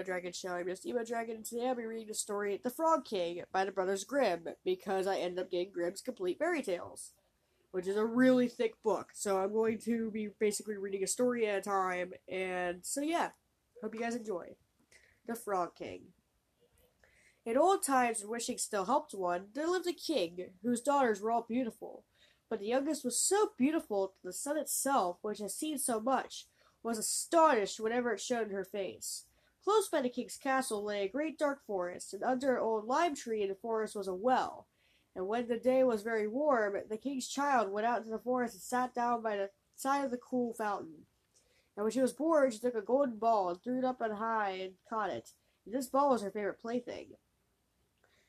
Emo Dragon Show. I'm just Emo Dragon, and today I'll be reading the story The Frog King by the Brothers Grimm because I ended up getting Grimm's Complete Fairy Tales, which is a really thick book. So I'm going to be basically reading a story at a time, and so yeah, hope you guys enjoy. The Frog King. In old times, when wishing still helped one, there lived a king whose daughters were all beautiful. But the youngest was so beautiful that the sun itself, which has seen so much, was astonished whenever it shone in her face. Close by the king's castle lay a great dark forest, and under an old lime tree in the forest was a well. And when the day was very warm, the king's child went out into the forest and sat down by the side of the cool fountain. And when she was bored, she took a golden ball and threw it up on high and caught it. And this ball was her favorite plaything.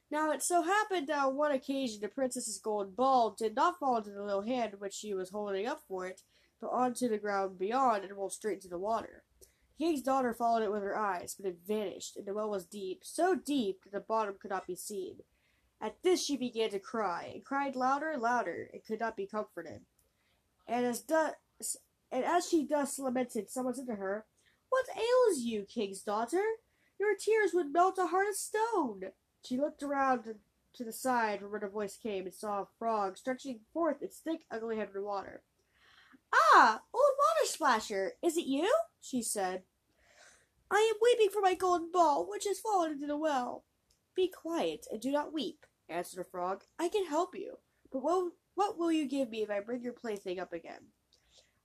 Now it so happened that on one occasion the princess's golden ball did not fall into the little hand which she was holding up for it, but onto the ground beyond and rolled straight into the water. King's daughter followed it with her eyes, but it vanished, and the well was deep, so deep that the bottom could not be seen. At this she began to cry, and cried louder and louder, and could not be comforted. And as thus, and as she thus lamented, someone said to her, "What ails you, king's daughter? Your tears would melt a heart of stone." She looked around to the side from where the voice came, and saw a frog stretching forth its thick, ugly head in the water. Ah, old water splasher, is it you? she said. I am weeping for my golden ball, which has fallen into the well. Be quiet and do not weep, answered the frog. I can help you, but what, what will you give me if I bring your plaything up again?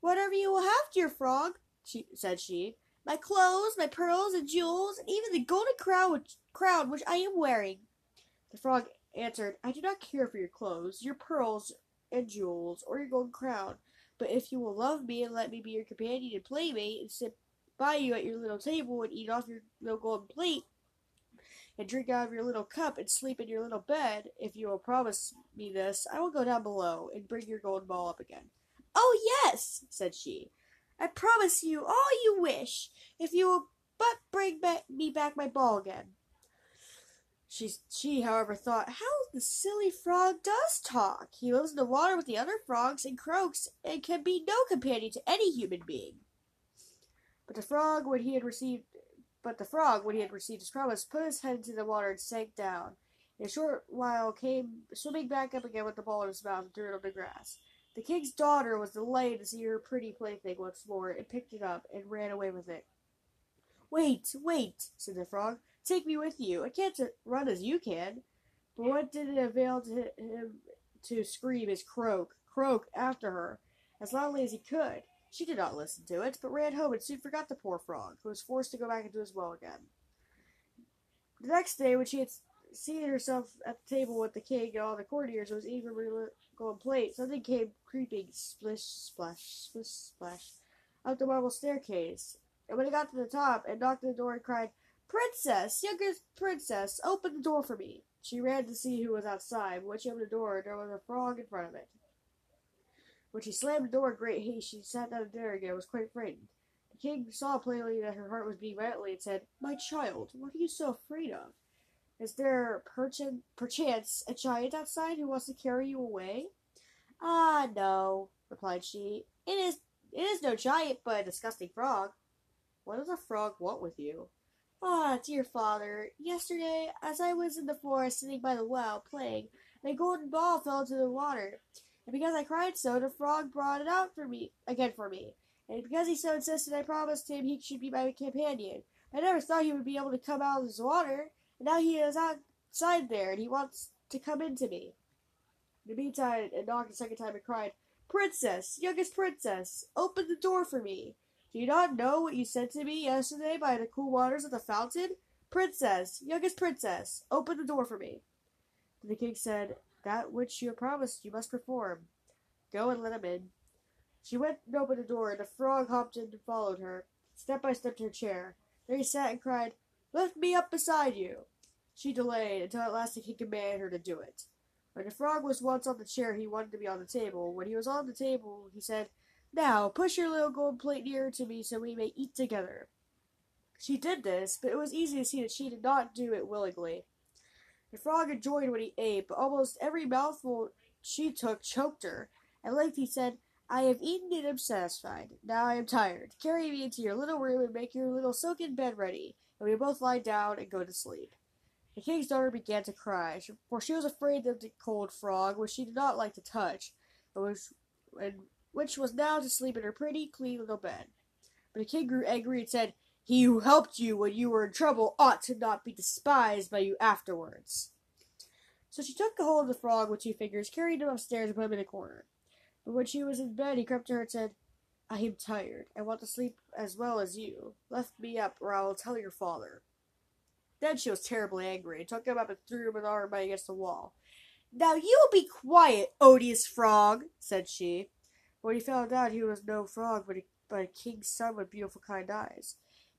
Whatever you will have, dear frog, she, said she. My clothes, my pearls and jewels, and even the golden crown which, crown which I am wearing. The frog answered, I do not care for your clothes, your pearls and jewels, or your golden crown. But if you will love me and let me be your companion and playmate, and sit by you at your little table and eat off your little golden plate, and drink out of your little cup and sleep in your little bed, if you will promise me this, I will go down below and bring your golden ball up again. Oh, yes, said she. I promise you all you wish, if you will but bring back me back my ball again. She, she, however, thought, how the silly frog does talk. He lives in the water with the other frogs and croaks and can be no companion to any human being. But the frog, when he had received, but the frog, when he had received his promise, put his head into the water and sank down. In a short while, came swimming back up again with the ball in his mouth and threw it on the grass. The king's daughter was delighted to see her pretty plaything once more, and picked it up and ran away with it. Wait, wait, said the frog. Take me with you. I can't run as you can. But what did it avail to him to scream his croak, croak after her, as loudly as he could? She did not listen to it, but ran home and soon forgot the poor frog, who was forced to go back into his well again. The next day, when she had seated herself at the table with the king and all the courtiers and was eating from golden plate, something came creeping, splish, splash, splish, splash, up the marble staircase. And when it got to the top and knocked at the door and cried, Princess, youngest princess, open the door for me. She ran to see who was outside, but when she opened the door, there was a frog in front of it. When she slammed the door in great haste, she sat down at again and was quite frightened. The king saw plainly that her heart was beating violently and said, My child, what are you so afraid of? Is there perchance, perchance a giant outside who wants to carry you away? Ah, no, replied she. It is it is no giant, but a disgusting frog. What does a frog want with you? Ah, dear father, yesterday, as I was in the forest sitting by the well, playing, a golden ball fell into the water. And because I cried so, the frog brought it out for me again for me. And because he so insisted, I promised him he should be my companion. I never thought he would be able to come out of this water, and now he is outside there, and he wants to come into me. In the meantime, it knocked a second time and cried, Princess, youngest princess, open the door for me. Do you not know what you said to me yesterday by the cool waters of the fountain? Princess, youngest princess, open the door for me. The king said, That which you have promised you must perform. Go and let him in. She went and opened the door, and the frog hopped in and followed her, step by step to her chair. There he sat and cried, Lift me up beside you. She delayed until at last the king commanded her to do it. When the frog was once on the chair, he wanted to be on the table. When he was on the table, he said, now, push your little gold plate nearer to me so we may eat together. She did this, but it was easy to see that she did not do it willingly. The frog enjoyed what he ate, but almost every mouthful she took choked her. At length he said, I have eaten and am satisfied. Now I am tired. Carry me into your little room and make your little silken bed ready. and we both lie down and go to sleep. The king's daughter began to cry, for she was afraid of the cold frog, which she did not like to touch, but which, and which was now to sleep in her pretty, clean little bed. But the king grew angry and said, He who helped you when you were in trouble ought to not be despised by you afterwards. So she took a hold of the frog with two fingers, carried him upstairs, and put him in a corner. But when she was in bed, he crept to her and said, I am tired. I want to sleep as well as you. Lift me up, or I will tell your father. Then she was terribly angry, and took him up and threw him with arm against the wall. Now you will be quiet, odious frog, said she. When he found out he was no frog, but a, but a king's son with beautiful kind eyes.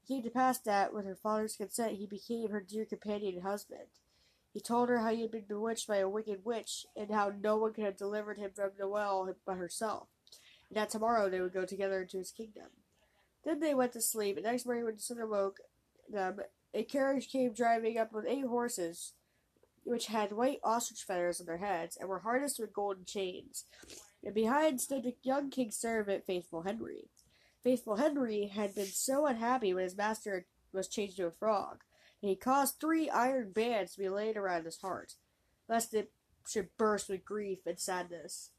Came to pass that, with her father's consent, he became her dear companion and husband. He told her how he had been bewitched by a wicked witch, and how no one could have delivered him from the well but herself, and that tomorrow they would go together into his kingdom. Then they went to sleep, and next morning when the sun awoke them, a carriage came driving up with eight horses, which had white ostrich feathers on their heads, and were harnessed with golden chains. And behind stood the young king's servant, Faithful Henry. Faithful Henry had been so unhappy when his master was changed to a frog, and he caused three iron bands to be laid around his heart, lest it should burst with grief and sadness.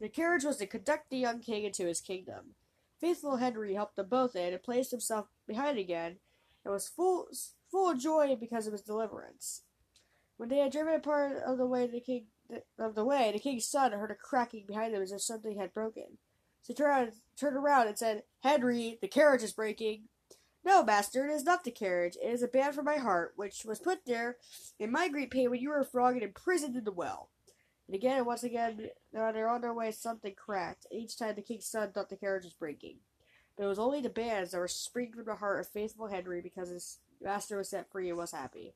The carriage was to conduct the young king into his kingdom. Faithful Henry helped them both in and placed himself behind again, and was full full of joy because of his deliverance. When they had driven a part of the way, the king of the way, the king's son heard a cracking behind them as if something had broken. So turned, turned around and said, "Henry, the carriage is breaking." No, master, it is not the carriage. It is a band for my heart, which was put there in my great pain when you were a frog and imprisoned in the well. And again and once again, they're on their way, something cracked. Each time the king's son thought the carriage was breaking. But it was only the bands that were springing from the heart of faithful Henry because his master was set free and was happy.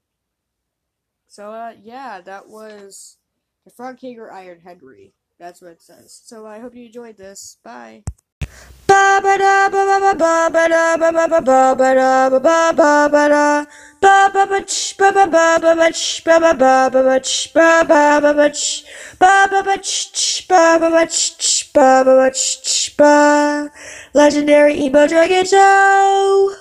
So, uh, yeah, that was the Frog King or Iron Henry. That's what it says. So I hope you enjoyed this. Bye. Legendary Emo Dragon Show.